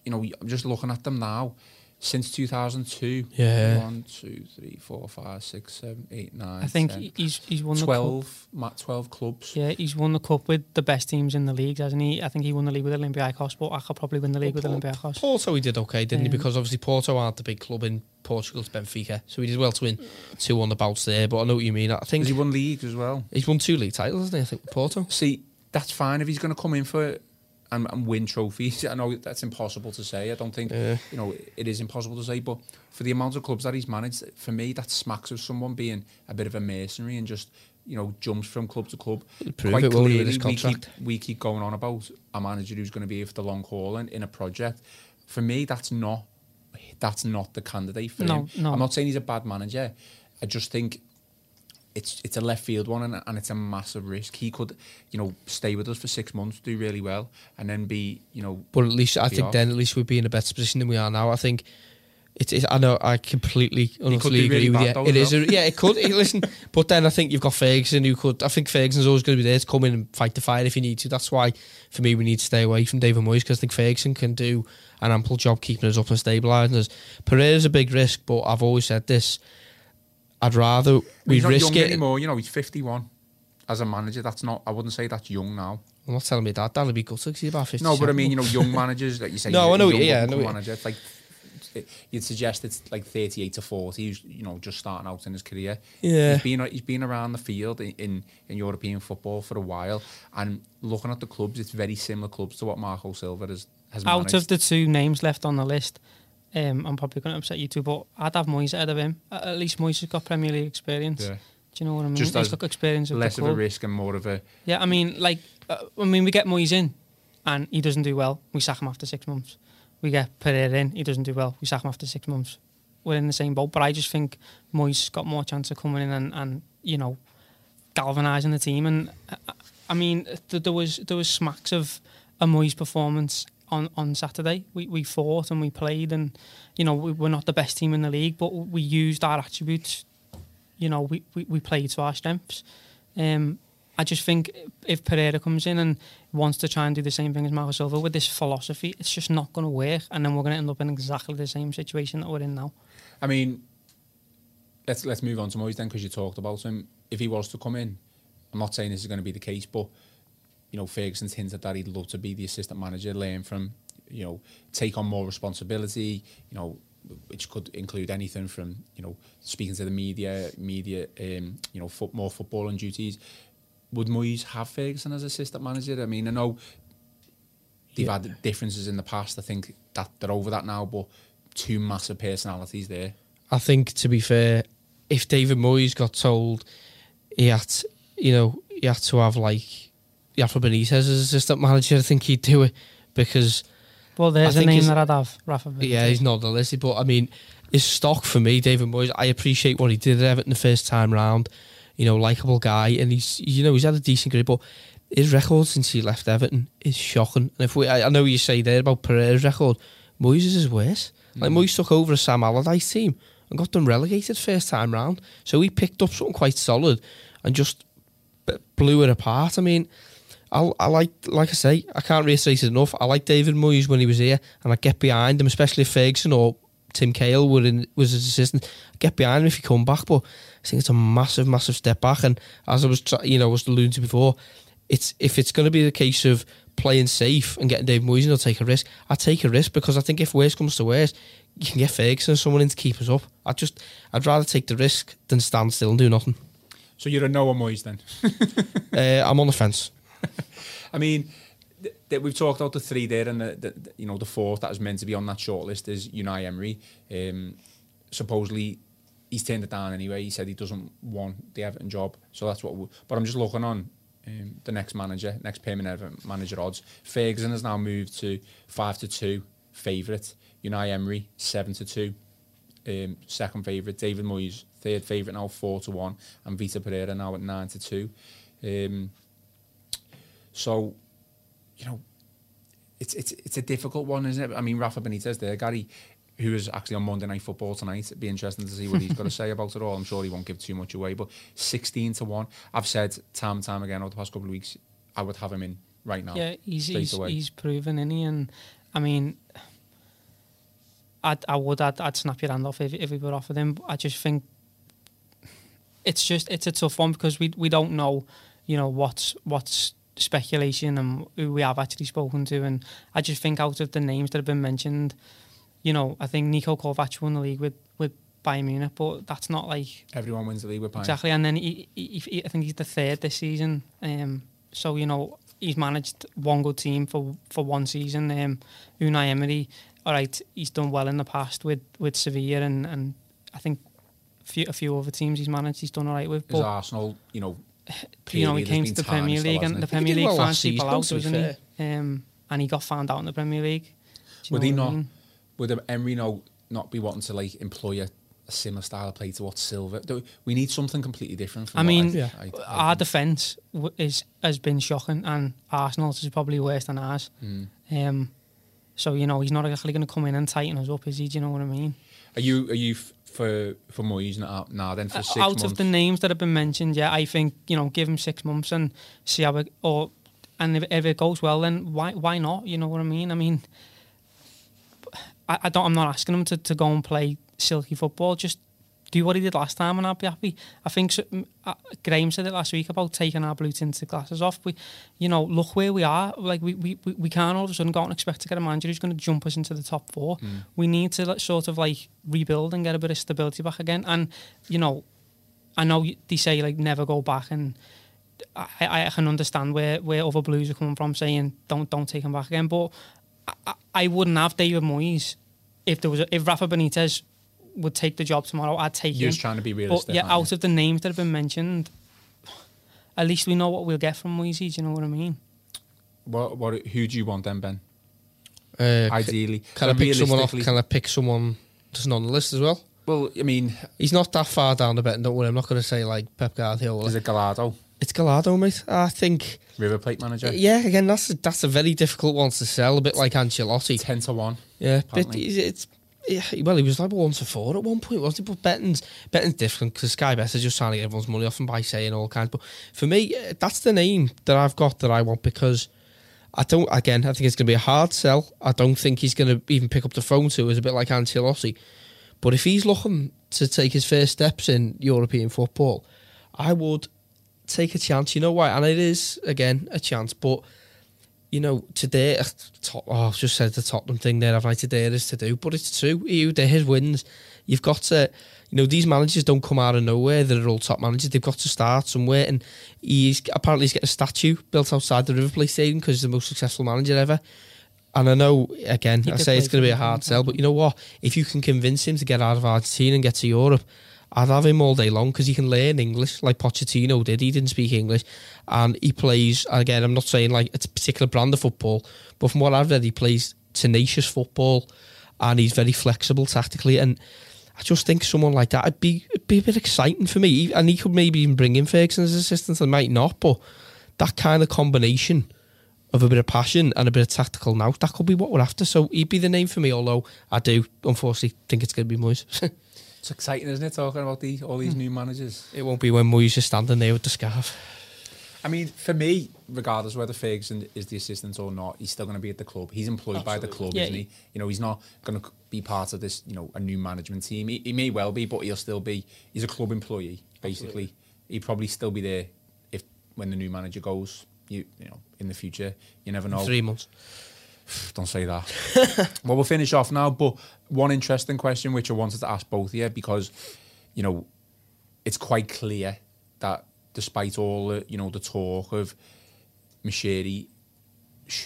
you know, I'm just looking at them now. Since 2002. Yeah. One, two, three, four, five, six, seven, eight, nine. I think 10, he's he's won the cup. 12, ma- 12 clubs. Yeah, he's won the cup with the best teams in the league, hasn't he? I think he won the league with Olympiacos, but I could probably win the league with Well, Olympiacos. Porto he did okay, didn't he? Um, Because obviously Porto aren't the big club in Portugal, it's Benfica. So he did well to win two on the bouts there. But I know what you mean. I think Has he won leagues as well? he's won two league titles, hasn't he? I think with Porto. See, that's fine if he's going to come in for and, and win trophies. I know that's impossible to say. I don't think Yeah. you know it is impossible to say, but for the amount of clubs that he's managed, for me, that smacks of someone being a bit of a mercenary and just you know jumps from club to club. prove it, won't he, we keep, we keep going on about a manager who's going to be here for the long haul and in a project. For me, that's not that's not the candidate for No, him. no. I'm not saying he's a bad manager. I just think it's it's a left field one and, and it's a massive risk. He could, you know, stay with us for six months, do really well, and then be, you know, But at least I think off. then at least we'd be in a better position than we are now. I think it's. it's I know I completely honestly agree really with you. though It is. A, yeah, it could. Listen, but then I think you've got Ferguson who could. I think Ferguson's always going to be there to come in and fight the fight if you need to. That's why for me we need to stay away from David Moyes because I think Ferguson can do an ample job keeping us up and stabilising us. Pereira's a big risk, but I've always said this. I'd rather we he's not risk young it. anymore. You know, he's 51 as a manager. That's not. I wouldn't say that's young now. I'm not telling me that. That'll be good because he's about fifty. No, but I mean, you know, young managers that you say. No, he's a I know, young yeah, I know. Manager, it's like it- you'd suggest it's like 38 to 40. He's you know just starting out in his career. Yeah. he's been he's been around the field in, in in European football for a while, and looking at the clubs, it's very similar clubs to what Marco Silva has has Out managed. of the two names left on the list, um, I'm probably going to upset you too, but I'd have Moyes ahead of him. At least Moyes has got Premier League experience. yeah. Do you know what I mean? Just He's got experience of less of a risk and more of a Yeah, I mean, like, uh, I mean, we get Moyes in, and he doesn't do well. We sack him after six months. We get Pereira in, he doesn't do well. We sack him after six months. We're in the same boat, but I just think Moyes got more chance of coming in and, and you know, galvanising the team. And uh, I mean, th- there was there was smacks of a Moyes performance on, on Saturday. We we fought and we played, and you know, we were not the best team in the league, but we used our attributes you know, we, we, we play to our strengths. Um, I just think if Pereira comes in and wants to try and do the same thing as Marco Silva with this philosophy, it's just not going to work, and then we're going to end up in exactly the same situation that we're in now. I mean, let's let's move on to Moyes then because you talked about him. If he was to come in, I'm not saying this is going to be the case, but you know, Ferguson's hinted that he'd love to be the assistant manager, learn from, you know, take on more responsibility. You know, which could include anything from you know speaking to the media, media, um, you know, foot, more footballing duties. Would Moyes have Ferguson as assistant manager? I mean, I know they've Yeah. had differences in the past. I think that they're over that now, but two massive personalities there. I think to be fair, if David Moyes got told he had, you know, he had to have like Rafa Benitez as assistant manager, I think he'd do it because Well, there's I a name that I'd have, Rafa. Benitez. yeah, he's not on the list. But I mean, his stock for me, David Moyes. I appreciate what he did at Everton the first time round. You know, likable guy, and he's you know he's had a decent career, but his record since he left Everton is shocking. And if we, I, I know you say there about Pereira's record, Moyes is worse. Like mm. Moyes took over a Sam Allardyce team and got them relegated first time round, so he picked up something quite solid and just blew it apart. I mean. I, I like, like I say, I can't reiterate it enough. I like David Moyes when he was here, and I get behind him, especially if Ferguson or Tim Cahill were in, was his assistant. I get behind him if he come back, but I think it's a massive, massive step back. And as I was, try- you know, was alluding to before, it's if it's going to be the case of playing safe and getting David Moyes, and he'll take a risk. I take a risk because I think if worse comes to worse, you can get Ferguson or someone in to keep us up. I just, I'd rather take the risk than stand still and do nothing. So you're a Noah Moyes then? Uh, I'm on the fence. I mean, th- th- we've talked about the three there, and the, the, the- you know the fourth that is meant to be on that shortlist is Unai Emery. Um, supposedly, he's turned it down anyway. He said he doesn't want the Everton job, so that's what. We, but I'm just looking on um, the next manager, next permanent Everton manager odds. Ferguson has now moved to five to two favourite. Unai Emery seven to two. Um, second favourite, David Moyes, third favourite now, four to one, and Vítor Pereira now at nine to two. Um, so, you know, it's it's it's a difficult one, isn't it? I mean, Rafa Benitez there, Gary, who is actually on Monday Night Football tonight. It'd be interesting to see what he's got to say about it all. I'm sure he won't give too much away, but 16 to 1. I've said time and time again over the past couple of weeks, I would have him in right now. Yeah, he's he's, away. he's proven, is he? And I mean, I'd, I would. I'd, I'd snap your hand off if, if we were offered him. I just think it's just it's a tough one because we we don't know, you know, what's what's speculation and who we have actually spoken to, and I just think out of the names that have been mentioned, you know, I think Niko Kovač won the league with with Bayern Munich, but that's not like Everyone wins the league with Bayern. exactly. And then he, he, he, I think he's the third this season. Um, so you know he's managed one good team for for one season. Um, Unai Emery, all right, he's done well in the past with with Sevilla and and I think a few a few other teams he's managed he's done all right with. His But Arsenal, you know, you know he came to the Premier though, League and the? Premier League well fans people out, wasn't he? Um, and he got found out in the Premier League. Would he what I not? mean? Would Emery not, not be wanting to like employ a, a similar style of play to what Silva? Do, we need something completely different. From I mean, Yeah. I, I, our defence w- is has been shocking, and Arsenal's is probably worse than ours. Mm. Um, so you know he's not actually going to come in and tighten us up, is he? Do you know what I mean? Are you are you f- for for Moyes now? Now then for Uh, six Out months. of the names that have been mentioned, yeah, I think you know give him six months and see how it or and if, if it goes well, then why why not? You know what I mean? I mean, I, I don't. I'm not asking him to, to go and play silky football. Just do what he did last time, and I'll be happy. I think uh, Graham said it last week about taking our blue tinted glasses off. We, you know, look where we are. Like we, we, we can't all of a sudden go out and expect to get a manager who's going to jump us into the top four. We need to like, sort of like rebuild and get a bit of stability back again. And you know, I know they say like never go back, and I, I can understand where, where other Blues are coming from saying don't don't take him back again. But I, I- I wouldn't have David Moyes if there was a, if Rafa Benitez would take the job tomorrow. I'd take You're him. just trying to be But realistic. yeah, aren't out you? of the names that have been mentioned, at least we know what we'll get from Moyes. Do you know what I mean? what what who do you want then, Ben? Uh, Ideally, Can I And pick someone off? realistically- Can I pick someone that's not on the list as well? Well, I mean, He's not that far down the bet. Don't worry, I'm not going to say like Pep Guardiola. is it Gallardo, It's Gallardo, mate. I think. River Plate manager? Yeah, again, that's a, that's a very difficult one to sell. A bit like Ancelotti. ten to one. Yeah, but it's, it's yeah, well, he was like one to four at one point, wasn't he? But betting's betting's different because Sky Bet is just trying to get everyone's money off him by saying all kinds. But for me, eh, that's the name that I've got that I want because I don't. Again, I think it's going to be a hard sell. I don't think he's going to even pick up the phone to. It's a bit like Ancelotti. But if he's looking to take his first steps in European football, I would take a chance. You know why? And it is again a chance, but you know, today, top, oh, I've just said the Tottenham thing there. I've like today it is to do, but it's true. You, they're his wins. You've got to, you know, these managers don't come out of nowhere. They're all top managers. They've got to start somewhere. And he's apparently he's getting a statue built outside the River Plate Stadium because he's the most successful manager ever. And I know, again, He I say it's going to be a hard sell, but you know what? If you can convince him to get out of Argentina and get to Europe, I'd have him all day long because he can learn English like Pochettino did. He didn't speak English, and he plays. Again, I'm not saying like it's a particular brand of football, but from what I've read, he plays tenacious football, and he's very flexible tactically. And I just think someone like that would be it'd be a bit exciting for me. And he could maybe even bring in Ferguson as assistant. I might not, but that kind of combination of a bit of passion and a bit of tactical now, that could be what we're after. So he'd be the name for me. Although I do unfortunately think it's going to be Moyes. It's exciting, isn't it? Talking about the all these hmm. new managers. It won't be when Moyes is standing there with the scarf. I mean, for me, regardless whether Ferguson is the assistant or not, he's still going to be at the club. He's employed by the club, Yeah, isn't he? You know, he's not going to be part of this, you know, a new management team. He, he may well be, but he'll still be. He's a club employee, basically. He'd probably still be there if when the new manager goes. You, you know, in the future, you never know. Three months. Don't say that. well, we'll finish off now. But one interesting question, which I wanted to ask both of you, because you know, it's quite clear that despite all the you know the talk of Moshiri,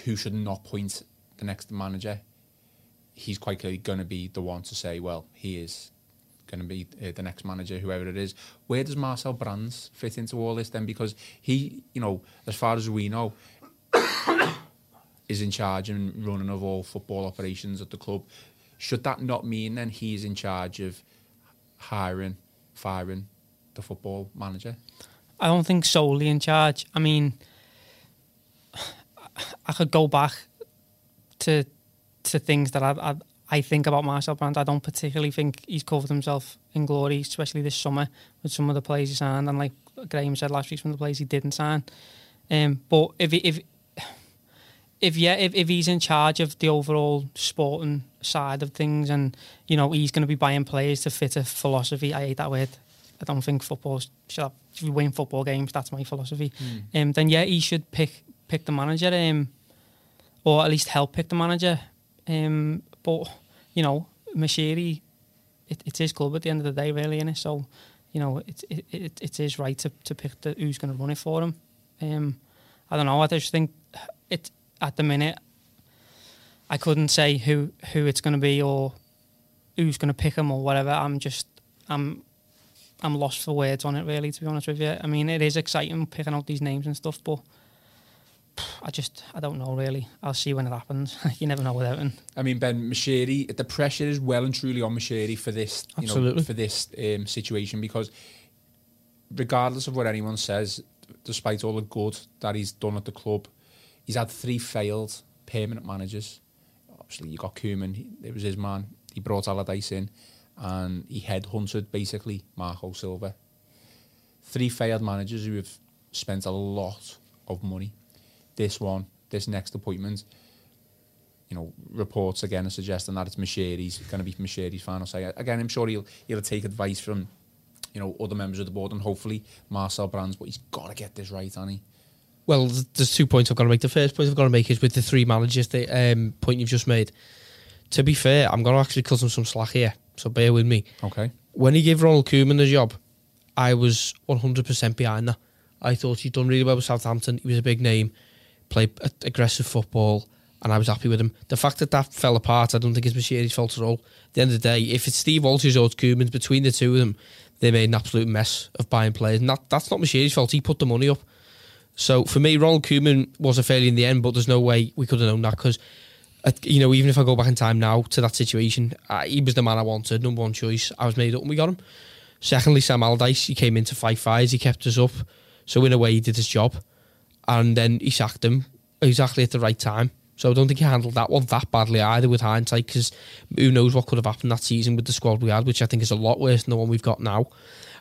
who should not point the next manager, he's quite clearly going to be the one to say, well, he is going to be uh, the next manager, whoever it is. Where does Marcel Brands fit into all this then? Because he, you know, as far as we know, is in charge and running of all football operations at the club. Should that not mean then he's in charge of hiring, firing the football manager? I don't think solely in charge. I mean, I could go back to to things that I I, I think about Marcel Brands. I don't particularly think he's covered himself in glory, especially this summer with some of the players he signed, and like Graham said last week, some of the players he didn't sign. Um, but if if if yeah, if, if he's in charge of the overall sporting side of things, and you know he's going to be buying players to fit a philosophy. I hate that word. I don't think football should have, if win football games. That's my philosophy. Mm. Um, then yeah, he should pick pick the manager, um, or at least help pick the manager. Um, but you know, Moshiri, it, it's his club at the end of the day, really, innit? So, you know, it it, it, it is his right to, to pick the, who's going to run it for him. Um, I don't know. I just think it at the minute. I couldn't say who who it's going to be or who's going to pick him or whatever. I'm just I'm I'm lost for words on it, really. To be honest with you, I mean, it is exciting picking out these names and stuff, but I just I don't know really. I'll see when it happens. you never know with Everton. I mean, Ben Moshiri, the pressure is well and truly on Moshiri for this, you know, Absolutely. for this um, situation because regardless of what anyone says, despite all the good that he's done at the club, he's had three failed permanent managers. Obviously, you got Koeman, he- it was his man. He brought Allardyce in, and he headhunted basically Marco Silva. Three failed managers who have spent a lot of money. This one, this next appointment, you know, reports again are suggesting that it's Moshiri's going to be Moshiri's final say. Again, I'm sure he'll he'll take advice from you know other members of the board and hopefully Marcel Brands, but he's got to get this right, he? Well, there's two points I've got to make. The first point I've got to make is with the three managers, the um, point you've just made. To be fair, I'm going to actually cut him some slack here, so bear with me. Okay. When he gave Ronald Koeman the job, I was 100% behind that. I thought he'd done really well with Southampton. He was a big name, played aggressive football, and I was happy with him. The fact that that fell apart, I don't think it's Moshiri's fault at all. At the end of the day, if it's Steve Walters or it's Koeman's, between the two of them, they made an absolute mess of buying players. And that, that's not Moshiri's fault. He put the money up. So for me, Ronald Koeman was a failure in the end, but there's no way we could have known that because, you know, even if I go back in time now to that situation, uh, he was the man I wanted, number one choice. I was made up and we got him. Secondly, Sam Allardyce, he came in to fight fires, he kept us up. So in a way, he did his job. And then he sacked him exactly at the right time. So I don't think he handled that one that badly either with hindsight because who knows what could have happened that season with the squad we had, which I think is a lot worse than the one we've got now.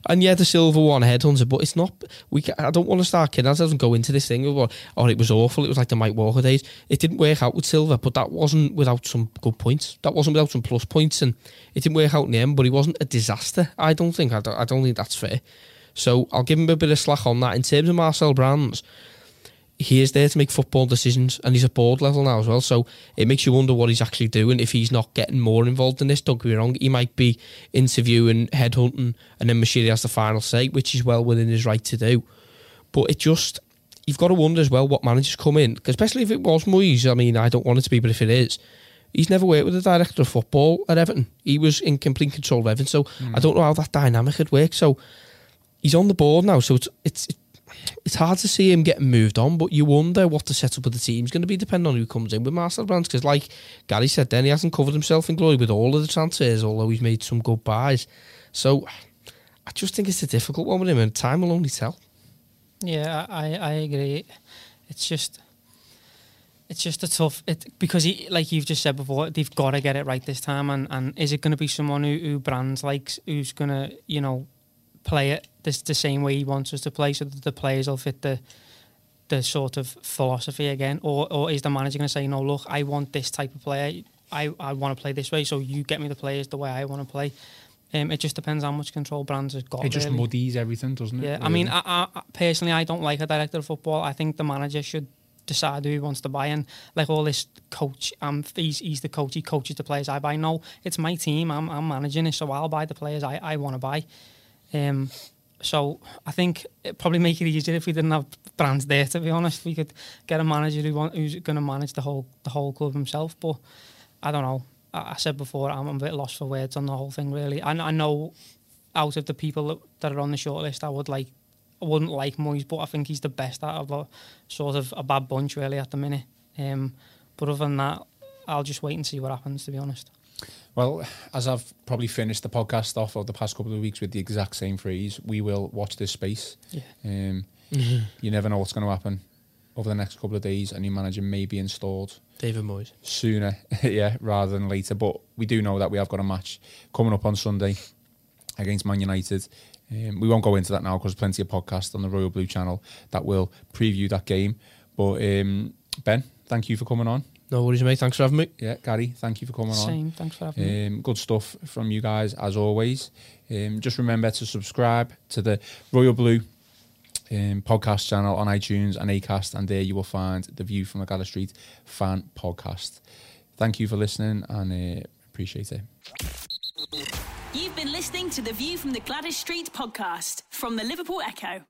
And yeah, the Silva one headhunter, but it's not. We I don't want to start kidding. I doesn't go into this thing of well, oh, it was awful. It was like the Mike Walker days. It didn't work out with Silva, but that wasn't without some good points. That wasn't without some plus points, and it didn't work out in the end. But he wasn't a disaster. I don't think. I don't, I don't think that's fair. So I'll give him a bit of slack on that. In terms of Marcel Brands, he is there to make football decisions and he's at board level now as well. So it makes you wonder what he's actually doing if he's not getting more involved in this. Don't get me wrong, he might be interviewing, headhunting, and then Moshiri has the final say, which is well within his right to do. But it just, you've got to wonder as well what managers come in, especially if it was Moyes. I mean, I don't want it to be, but if it is, he's never worked with a director of football at Everton. He was in complete control of Everton, so hmm. I don't know how that dynamic had worked. So he's on the board now, so it's it's it's hard to see him getting moved on, but you wonder what the setup of the team's going to be depending on who comes in with Marcel Brands. Because, like Gary said, then he hasn't covered himself in glory with all of the transfers, although he's made some good buys. So, I just think it's a difficult one with him, and time will only tell. Yeah, I, I agree. It's just it's just a tough it because he like you've just said before, they've got to get it right this time and, and is it gonna be someone who, who Brands likes who's gonna, you know, play it this the same way he wants us to play so that the players will fit the the sort of philosophy again? Or or is the manager gonna say, No, look, I want this type of player. I, I want to play this way, so you get me the players the way I want to play. Um, it just depends how much control Brands has got. It just really. muddies everything, doesn't it? Yeah, I mean, I, I, I- personally, I don't like a director of football. I think the manager should decide who he wants to buy. And like all this coach, um, he's, he's the coach. He coaches the players I buy. No, it's my team. I'm, I'm managing it, so I'll buy the players I, I want to buy. Um, so I think it probably make it easier if we didn't have Brands there. To be honest, we could get a manager who want, who's going to manage the whole the whole club himself. But I don't know. I, I said before, I'm a bit lost for words on the whole thing. Really, I, I know out of the people that, that are on the shortlist, I would like, I wouldn't like Moyes, but I think he's the best out of a sort of a bad bunch really at the minute. Um, but other than that, I'll just wait and see what happens. To be honest. Well, as I've probably finished the podcast off over the past couple of weeks with the exact same phrase, we will watch this space. Yeah. Um, You never know what's going to happen over the next couple of days, A new manager may be installed David Moyes. sooner, yeah, rather than later. But we do know that we have got a match coming up on Sunday against Man United. Um, we won't go into that now because plenty of podcasts on the Royal Blue channel that will preview that game. But um, Ben, thank you for coming on. No worries, mate. Thanks for having me. Yeah, Gary, thank you for coming on. Same. Thanks for having me. Um, good stuff from you guys as always. Um, just remember to subscribe to the Royal Blue um, podcast channel on iTunes and Acast, and there you will find the View from the Gwladys Street fan podcast. Thank you for listening, and uh, appreciate it. You've been listening to the View from the Gwladys Street podcast from the Liverpool Echo.